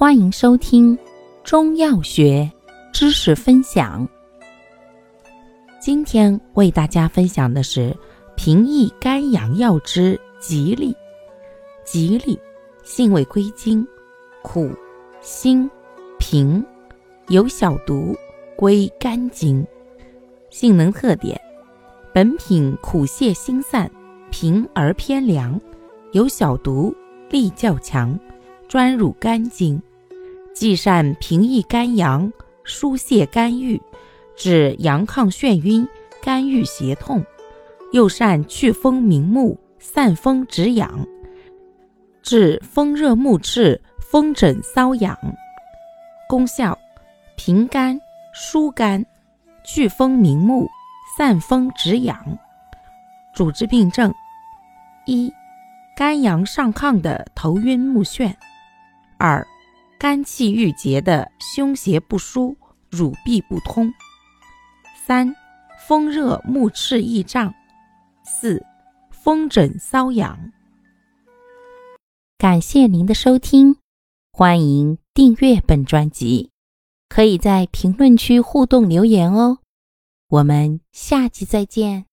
欢迎收听中药学知识分享。今天为大家分享的是平抑肝阳药之吉利。吉利性味归经：苦、辛、平，有小毒，归肝经。性能特点：本品苦泻心散，平而偏凉，有小毒，力较强，专入肝经。既善平抑肝阳、疏泄肝郁，治阳亢眩晕、肝郁胁痛，又善祛风明目、散风止痒，治风热目赤、风疹瘙痒。功效：平肝、疏肝、祛风明目、散风止痒。主治病症：一、肝阳上亢的头晕目眩；二、肝气郁结的胸胁不舒、乳壁不通；三、风热目赤易胀；四、风疹瘙痒。感谢您的收听，欢迎订阅本专辑，可以在评论区互动留言哦。我们下期再见。